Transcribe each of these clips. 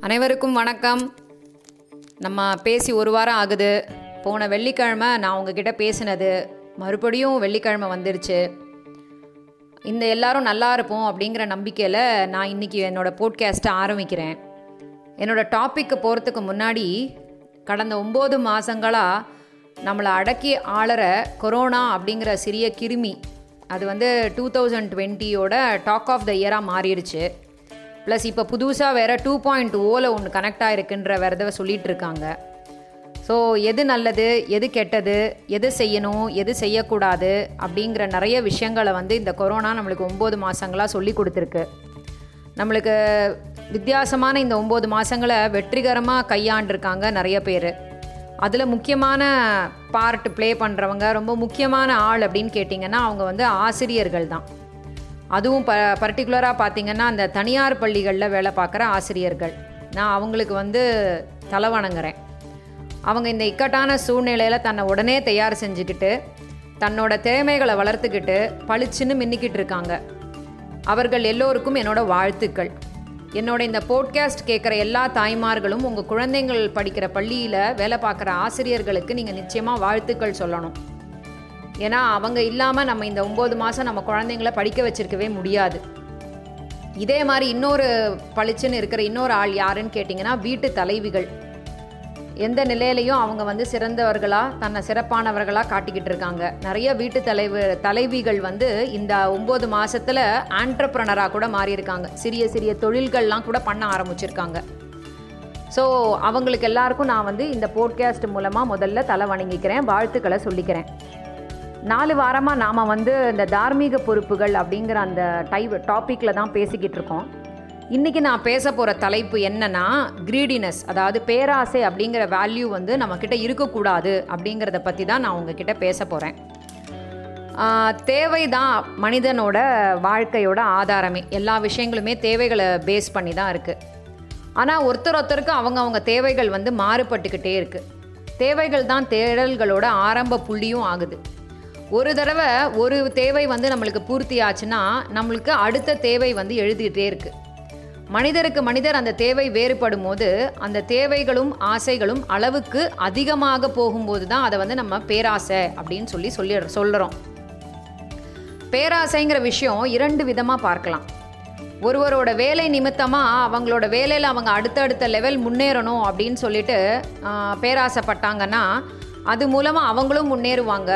அனைவருக்கும் வணக்கம். நம்ம பேசி ஒரு வாரம் ஆகுது. போன வெள்ளிக்கிழமை நான் உங்ககிட்ட பேசினது. மறுபடியும் வெள்ளிக்கிழமை வந்துருச்சு. இந்த எல்லாரும் நல்லா இருப்போம் அப்படிங்கிற நம்பிக்கையில் நான் இன்றைக்கி என்னோடய போட்காஸ்ட்டை ஆரம்பிக்கிறேன். என்னோடய டாப்பிக்கு போகிறதுக்கு முன்னாடி கடந்த ஒம்பது மாதங்களாக நம்மளை அடக்கி ஆளற கொரோனா அப்படிங்கிற சிறிய கிருமி அது வந்து டூ தௌசண்ட் டுவெண்ட்டியோட டாக் ஆஃப் த இயராக மாறிடுச்சு. ப்ளஸ் இப்போ புதுசாக வேறு oh டூ பாயிண்ட் ஓவில் ஒன்று கனெக்ட் ஆகிருக்குன்ற வேறத சொல்லிகிட்டு இருக்காங்க ஸோ எது நல்லது எது கெட்டது எது செய்யணும் எது செய்யக்கூடாது அப்படிங்கிற நிறைய விஷயங்களை வந்து இந்த கொரோனா நம்மளுக்கு ஒம்பது மாதங்களாக சொல்லி கொடுத்துருக்கு. நம்மளுக்கு வித்தியாசமான இந்த ஒம்பது மாதங்களை வெற்றிகரமாக கையாண்டிருக்காங்க நிறைய பேர். அதில் முக்கியமான பார்ட் ப்ளே பண்ணுறவங்க ரொம்ப முக்கியமான ஆள் அப்படின்னு கேட்டிங்கன்னா அவங்க வந்து ஆசிரியர்கள் தான் அதுவும் ப பர்டிகுலராக பார்த்தீங்கன்னா அந்த தனியார் பள்ளிகளில் வேலை பார்க்குற ஆசிரியர்கள். நான் அவங்களுக்கு வந்து தலை வணங்குறேன். அவங்க இந்த இக்கட்டான சூழ்நிலையில் தன்னை உடனே தயார் செஞ்சுக்கிட்டு தன்னோட திறமைகளை வளர்த்துக்கிட்டு பளிச்சுன்னு மின்னிக்கிட்டு இருக்காங்க. அவர்கள் எல்லோருக்கும் என்னோட வாழ்த்துக்கள். என்னோட இந்த போட்காஸ்ட் கேட்குற எல்லா தாய்மார்களும் உங்கள் குழந்தைங்கள் படிக்கிற பள்ளியில் வேலை பார்க்குற ஆசிரியர்களுக்கு நீங்கள் நிச்சயமாக வாழ்த்துக்கள் சொல்லணும். ஏன்னா அவங்க இல்லாமல் நம்ம இந்த ஒம்பது மாதம் நம்ம குழந்தைங்கள படிக்க வச்சிருக்கவே முடியாது. இதே மாதிரி இன்னொரு பளிச்சுன்னு இருக்கிற இன்னொரு ஆள் யாருன்னு கேட்டிங்கன்னா வீட்டு தலைவிகள். எந்த நிலையிலையும் அவங்க வந்து சிறந்தவர்களாக தன்னை சிறப்பானவர்களாக காட்டிக்கிட்டு இருக்காங்க. நிறைய வீட்டு தலைவு தலைவிகள் வந்து இந்த ஒம்பது மாதத்தில் ஆண்டர்ப்ரனராக கூட மாறியிருக்காங்க. சிறிய சிறிய தொழில்கள்லாம் கூட பண்ண ஆரம்பிச்சிருக்காங்க. ஸோ அவங்களுக்கு எல்லாருக்கும் நான் வந்து இந்த போட்காஸ்ட் மூலமாக முதல்ல தலை வணங்கிக்கிறேன் வாழ்த்துக்களை சொல்லிக்கிறேன். நாலு வாரமாக நாம் வந்து இந்த தார்மீக பொறுப்புகள் அப்படிங்கிற அந்த டைப் டாப்பிக்கில் தான் பேசிக்கிட்டு இருக்கோம். இன்றைக்கி நான் பேச போகிற தலைப்பு என்னன்னா கிரீடினஸ் அதாவது பேராசை அப்படிங்கிற வேல்யூ வந்து நம்மக்கிட்ட இருக்கக்கூடாது அப்படிங்கிறத பற்றி தான் நான் உங்ககிட்ட பேச போகிறேன் தேவை தான் மனிதனோட வாழ்க்கையோட ஆதாரமே. எல்லா விஷயங்களுமே தேவைகளை பேஸ் பண்ணி தான் இருக்குது ஆனால் ஒருத்தர் ஒருத்தருக்கு அவங்க அவங்க தேவைகள் வந்து மாறுபட்டுக்கிட்டே இருக்குது தேவைகள் தான் தேடல்களோட ஆரம்ப புள்ளியும் ஆகுது. ஒரு தடவை ஒரு தேவை வந்து நம்மளுக்கு பூர்த்தி ஆச்சுன்னா நம்மளுக்கு அடுத்த தேவை வந்து எழுதிட்டே இருக்குது மனிதருக்கு மனிதர் அந்த தேவை வேறுபடும் போது அந்த தேவைகளும் ஆசைகளும் அளவுக்கு அதிகமாக போகும்போது தான் அதை வந்து நம்ம பேராசை அப்படின்னு சொல்லி சொல்லி சொல்கிறோம் பேராசைங்கிற விஷயம் இரண்டு விதமாக பார்க்கலாம். ஒருவரோட வேலை நிமித்தமாக அவங்களோட வேலையில் அவங்க அடுத்தடுத்த லெவல் முன்னேறணும் அப்படின்னு சொல்லிட்டு பேராசைப்பட்டாங்கன்னா அது மூலமாக அவங்களும் முன்னேறுவாங்க.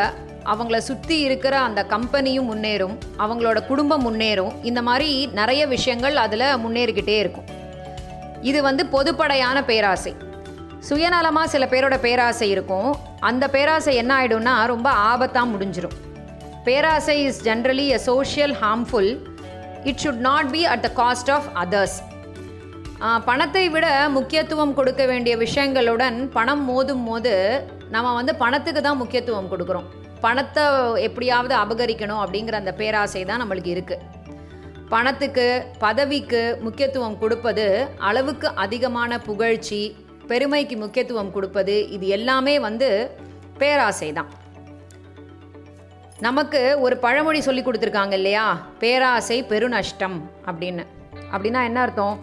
அவங்கள சுற்றி இருக்கிற அந்த கம்பெனியும் முன்னேறும் அவங்களோட குடும்பம் முன்னேறும். இந்த மாதிரி நிறைய விஷயங்கள் அதில் முன்னேறிக்கிட்டே இருக்கும். இது வந்து பொதுப்படையான பேராசை. சுயநலமாக சில பேரோட பேராசை இருக்கும். அந்த பேராசை என்ன ஆகிடும்னா ரொம்ப ஆபத்தாக முடிஞ்சிடும் பேராசை is generally a social harmful it should not be at the cost of others பணத்தை விட முக்கியத்துவம் கொடுக்க வேண்டிய விஷயங்களுடன் பணம் மோதும் போது நம்ம வந்து பணத்துக்கு தான் முக்கியத்துவம் கொடுக்குறோம். பணத்தை எப்படியாவது அபகரிக்கணும் அப்படிங்கிற அந்த பேராசை தான் நம்மளுக்கு இருக்குது பணத்துக்கு பதவிக்கு முக்கியத்துவம் கொடுப்பது அளவுக்கு அதிகமான புகழ்ச்சி பெருமைக்கு முக்கியத்துவம் கொடுப்பது இது எல்லாமே வந்து பேராசை தான். நமக்கு ஒரு பழமொழி சொல்லி கொடுத்துருக்காங்க இல்லையா? பேராசை பெருநஷ்டம் அப்படின்னு. அப்படின்னா என்ன அர்த்தம்?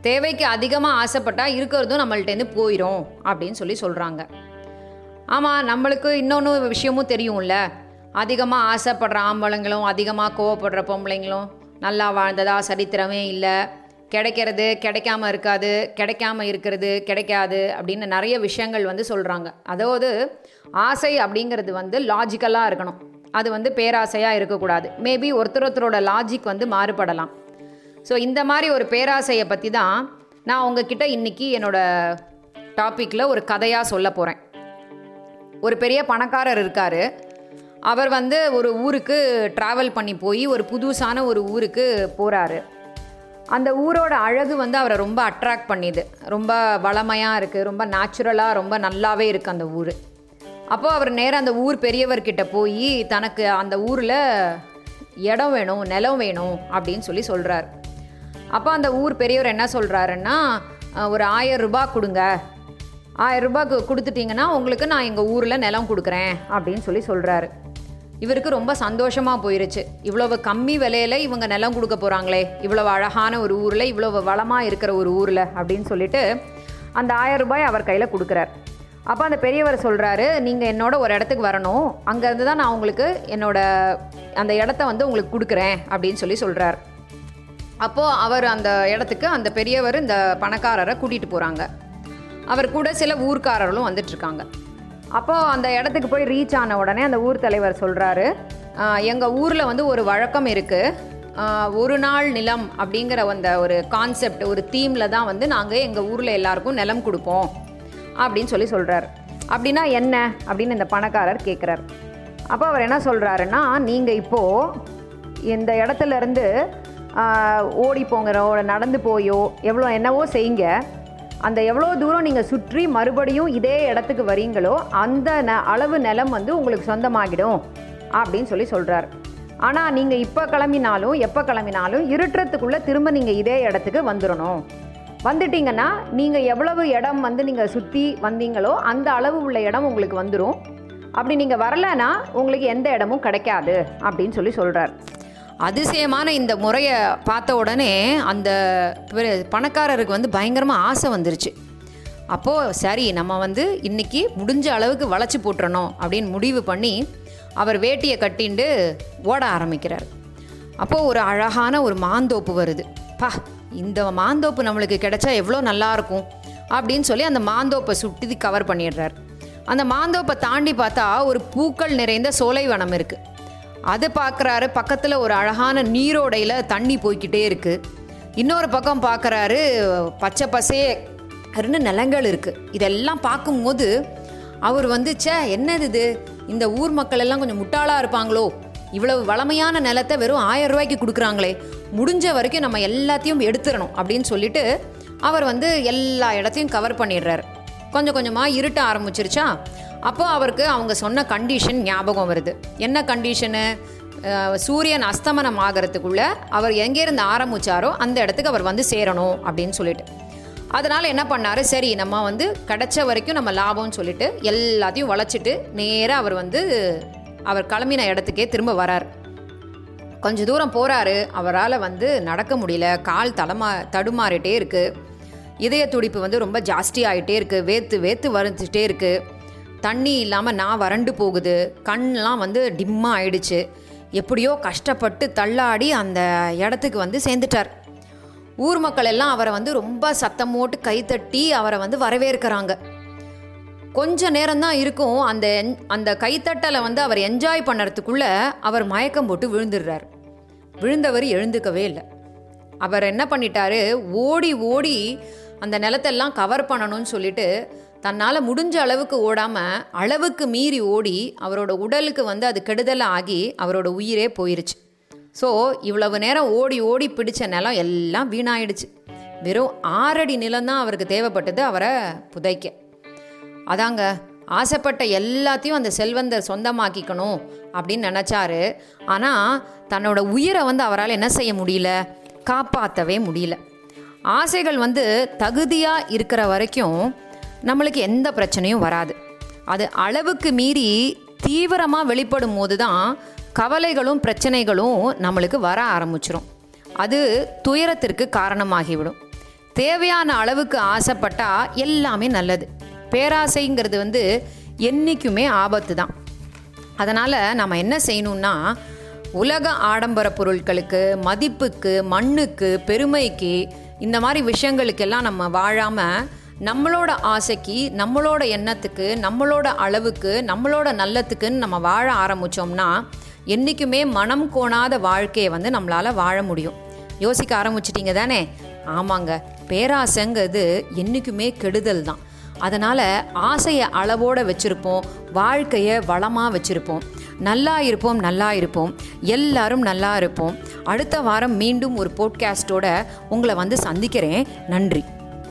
தேவைக்கு அதிகமாக ஆசைப்பட்டால் இருக்கிறதும் நம்மள்ட்டேருந்து போயிடும் அப்படின்னு சொல்லி சொல்கிறாங்க ஆமாம் நம்மளுக்கு இன்னொன்று விஷயமும் தெரியும்ல. அதிகமாக ஆசைப்படுற ஆம்பளைங்களும் அதிகமாக கோவப்படுற பொம்பளைங்களும் நல்லா வாழ்ந்ததா சரித்திரமே இல்லை. கிடைக்கிறது கிடைக்காம இருக்காது கிடைக்காம இருக்கிறது கிடைக்காது அப்படின்னு நிறைய விஷயங்கள் வந்து சொல்கிறாங்க அதாவது ஆசை அப்படிங்கிறது வந்து லாஜிக்கலாக இருக்கணும். அது வந்து பேராசையாக இருக்கக்கூடாது. மேபி ஒருத்தர் ஒருத்தரோட லாஜிக் வந்து மாறுபடலாம். ஸோ இந்த மாதிரி ஒரு பேராசையை பற்றி தான் நான் உங்ககிட்ட இன்றைக்கி என்னோடய டாப்பிக்கில் ஒரு கதையாக சொல்ல போகிறேன் ஒரு பெரிய பணக்காரர் இருக்கார். அவர் வந்து ஒரு ஊருக்கு ட்ராவல் பண்ணி போய் ஒரு புதுசான ஒரு ஊருக்கு போகிறாரு அந்த ஊரோட அழகு வந்து அவரை ரொம்ப அட்ராக்ட் பண்ணிது. ரொம்ப வளமையாக இருக்குது ரொம்ப நேச்சுரலாக ரொம்ப நல்லாவே இருக்குது அந்த ஊர். அப்போது அவர் நேராக அந்த ஊர் பெரியவர்கிட்ட போய் தனக்கு அந்த ஊரில் இடம் வேணும் நிலம் வேணும் அப்படின்னு சொல்லி சொல்கிறார் அப்போ அந்த ஊர் பெரியவர் என்ன சொல்கிறாருன்னா ஒரு ஆயிரம் ரூபாய் கொடுங்க. ஆயிரம் ரூபாய்க்கு கொடுத்துட்டிங்கன்னா உங்களுக்கு நான் எங்கள் ஊரில் நிலம் கொடுக்குறேன் அப்படின்னு சொல்லி சொல்கிறாரு இவருக்கு ரொம்ப சந்தோஷமாக போயிருச்சு. இவ்வளவு கம்மி விலையில இவங்க நிலம் கொடுக்க போகிறாங்களே இவ்வளவு அழகான ஒரு ஊரில் இவ்வளவு வளமாக இருக்கிற ஒரு ஊரில் அப்படின்னு சொல்லிட்டு அந்த ஆயிரம் ரூபாய் அவர் கையில் கொடுக்குறார். அப்போ அந்த பெரியவர் சொல்கிறாரு நீங்கள் என்னோட ஒரு இடத்துக்கு வரணும். அங்கேருந்து தான் நான் உங்களுக்கு என்னோட அந்த இடத்த வந்து உங்களுக்கு கொடுக்குறேன் அப்படின்னு சொல்லி சொல்கிறார் அப்போது அவர் அந்த இடத்துக்கு அந்த பெரியவர் இந்த பணக்காரரை கூட்டிகிட்டு போகிறாங்க அவர் கூட சில ஊர்க்காரர்களும் வந்துட்டுருக்காங்க அப்போது அந்த இடத்துக்கு போய் ரீச் ஆன உடனே அந்த ஊர் தலைவர் சொல்கிறாரு எங்கள் ஊரில் வந்து ஒரு வழக்கம் இருக்குது ஒரு நாள் நிலம் அப்படிங்கிற அந்த ஒரு கான்செப்ட் ஒரு தீமில் தான் வந்து நாங்கள் எங்கள் ஊரில் எல்லாருக்கும் நிலம் கொடுப்போம். அப்படின்னு சொல்லி சொல்கிறார் அப்படின்னா என்ன? அப்படின்னு இந்த பணக்காரர் கேட்குறார் அப்போ அவர் என்ன சொல்கிறாருன்னா நீங்கள் இப்போது இந்த இடத்துலேருந்து ஓடி போங்கிறோ நடந்து போயோ எவ்வளோ என்னவோ செய்யுங்க அந்த எவ்வளோ தூரம் நீங்கள் சுற்றி மறுபடியும் இதே இடத்துக்கு வரீங்களோ அந்த ந அளவு நிலம் வந்து உங்களுக்கு சொந்தமாகிடும் அப்படின்னு சொல்லி சொல்கிறார் ஆனால் நீங்கள் இப்போ கிளம்பினாலும் எப்போ கிளம்பினாலும் இருட்டுறதுக்குள்ளே திரும்ப நீங்கள் இதே இடத்துக்கு வந்துடணும் வந்துட்டீங்கன்னா நீங்கள் எவ்வளவு இடம் வந்து நீங்கள் சுற்றி வந்தீங்களோ அந்த அளவு உள்ள இடம் உங்களுக்கு வந்துடும் அப்படி நீங்கள் வரலைன்னா உங்களுக்கு எந்த இடமும் கிடைக்காது அப்படின்னு சொல்லி சொல்கிறார் அதிசயமான இந்த முறையை பார்த்த உடனே அந்த பணக்காரருக்கு வந்து பயங்கரமாக ஆசை வந்துருச்சு. அப்போது சரி நம்ம வந்து இன்னைக்கு முடிஞ்ச அளவுக்கு வளைச்சி போட்டுறணும் அப்படின்னு முடிவு பண்ணி அவர் வேட்டியை கட்டிண்டு ஓட ஆரம்பிக்கிறார். அப்போது ஒரு அழகான ஒரு மாந்தோப்பு வருது. பா இந்த மாந்தோப்பு நம்மளுக்கு கிடைச்சா எவ்வளோ நல்லாயிருக்கும் அப்படின்னு சொல்லி அந்த மாந்தோப்பை சுட்டி கவர் பண்ணிடுறார். அந்த மாந்தோப்பை தாண்டி பார்த்தா ஒரு பூக்கள் நிறைந்த சோலை வனம் இருக்குது அதை பார்க்குறாரு. பக்கத்தில் ஒரு அழகான நீரோடையில் தண்ணி போய்கிட்டே இருக்குது இன்னொரு பக்கம் பார்க்குறாரு பச்சை பசே அருன்னு நிலங்கள் இருக்குது இதெல்லாம் பார்க்கும்போது அவர் வந்து சே என்னது இது? இந்த ஊர் மக்கள் எல்லாம் கொஞ்சம் முட்டாளாக இருப்பாங்களோ? இவ்வளவு வளமையான நிலத்தை வெறும் ஆயிரம் ரூபாய்க்கு கொடுக்குறாங்களே. முடிஞ்ச வரைக்கும் நம்ம எல்லாத்தையும் எடுத்துடணும் அப்படின்னு சொல்லிட்டு அவர் வந்து எல்லா இடத்தையும் கவர் பண்ணிடுறாரு. கொஞ்சம் கொஞ்சமாக இருட்ட ஆரம்பிச்சிருச்சா? அப்போ அவருக்கு அவங்க சொன்ன கண்டிஷன் ஞாபகம் வருது. என்ன கண்டிஷனு சூரியன் அஸ்தமனம் ஆகிறதுக்குள்ள அவர் எங்கேருந்து ஆரம்பிச்சாரோ அந்த இடத்துக்கு அவர் வந்து சேரணும் அப்படின்னு சொல்லிட்டு. அதனால் என்ன பண்ணார்? சரி நம்ம வந்து கிடைச்ச வரைக்கும் நம்ம லாபம்னு சொல்லிட்டு எல்லாத்தையும் வளைச்சிட்டு நேராக அவர் வந்து அவர் கிளம்பின இடத்துக்கே திரும்ப வரார். கொஞ்சம் தூரம் போகிறாரு அவரால் வந்து நடக்க முடியல. கால் தலமா தடுமாறிட்டே இருக்குது இதய துடிப்பு வந்து ரொம்ப ஜாஸ்தி ஆகிட்டே இருக்குது வேத்து வேத்து வரைஞ்சிட்டே இருக்குது தண்ணி இல்லாமல் நான் வறண்டு போகுது. கண்ணெலாம் வந்து டிம்மாக ஆயிடுச்சு. எப்படியோ கஷ்டப்பட்டு தள்ளாடி அந்த இடத்துக்கு வந்து சேர்ந்துட்டார். ஊர் மக்கள் எல்லாம் அவரை வந்து ரொம்ப சத்தம் போட்டு கைத்தட்டி அவரை வந்து வரவேற்கிறாங்க. கொஞ்ச நேரம்தான் இருக்கும் அந்த அந்த கைத்தட்டலை வந்து அவர் என்ஜாய் பண்ணுறதுக்குள்ளே அவர் மயக்கம் போட்டு விழுந்துடுறார். விழுந்தவர் எழுந்துக்கவே இல்லை. அவர் என்ன பண்ணிட்டாரு? ஓடி ஓடி அந்த நிலத்தெல்லாம் கவர் பண்ணணும்னு சொல்லிட்டு தன்னால் முடிஞ்ச அளவுக்கு ஓடாமல் அளவுக்கு மீறி ஓடி அவரோட உடலுக்கு வந்து அது கெடுதலாக ஆகி அவரோட உயிரே போயிருச்சு. ஸோ இவ்வளவு நேரம் ஓடி ஓடி பிடிச்ச நிலம் எல்லாம் வீணாயிடுச்சு. வெறும் ஆறடி நிலம்தான் அவருக்கு தேவைப்பட்டது அவரை புதைக்க. அதாங்க ஆசைப்பட்ட எல்லாத்தையும் அந்த செல்வந்தர் சொந்தமாக்கிக்கணும் அப்படின்னு நினச்சாரு. ஆனால் தன்னோட உயிரை வந்து அவரால் என்ன செய்ய முடியல? காப்பாற்றவே முடியல. ஆசைகள் வந்து தகுதியாக இருக்கிற வரைக்கும் நம்மளுக்கு எந்த பிரச்சனையும் வராது. அது அளவுக்கு மீறி தீவிரமாக வெளிப்படும் போது தான் கவலைகளும் பிரச்சனைகளும் நம்மளுக்கு வர ஆரம்பிச்சிடும் அது துயரத்திற்கு காரணமாகிவிடும். தேவையான அளவுக்கு ஆசைப்பட்டா எல்லாமே நல்லது. பேராசைங்கிறது வந்து என்றைக்குமே ஆபத்து தான் அதனால் நம்ம என்ன செய்யணும்னா உலக ஆடம்பர பொருட்களுக்கு மதிப்புக்கு மண்ணுக்கு பெருமைக்கு இந்த மாதிரி விஷயங்களுக்கெல்லாம் நம்ம வாழாமல் நம்மளோட ஆசைக்கு நம்மளோட எண்ணத்துக்கு நம்மளோட அளவுக்கு நம்மளோட நல்லத்துக்குன்னு நம்ம வாழ ஆரம்பித்தோம்னா என்றைக்குமே மனம் கோணாத வாழ்க்கையை வந்து நம்மளால் வாழ முடியும். யோசிக்க ஆரம்பிச்சிட்டிங்க தானே? ஆமாங்க. பேராசைங்கிறது என்றைக்குமே கெடுதல் தான். அதனால் ஆசையை அளவோடு வச்சுருப்போம் வாழ்க்கையை வளமாக வச்சுருப்போம். நல்லா இருப்போம் நல்லா இருப்போம். எல்லாரும் நல்லா இருப்போம். அடுத்த வாரம் மீண்டும் ஒரு போட்காஸ்ட்டோட உங்களை வந்து சந்திக்கிறேன். நன்றி.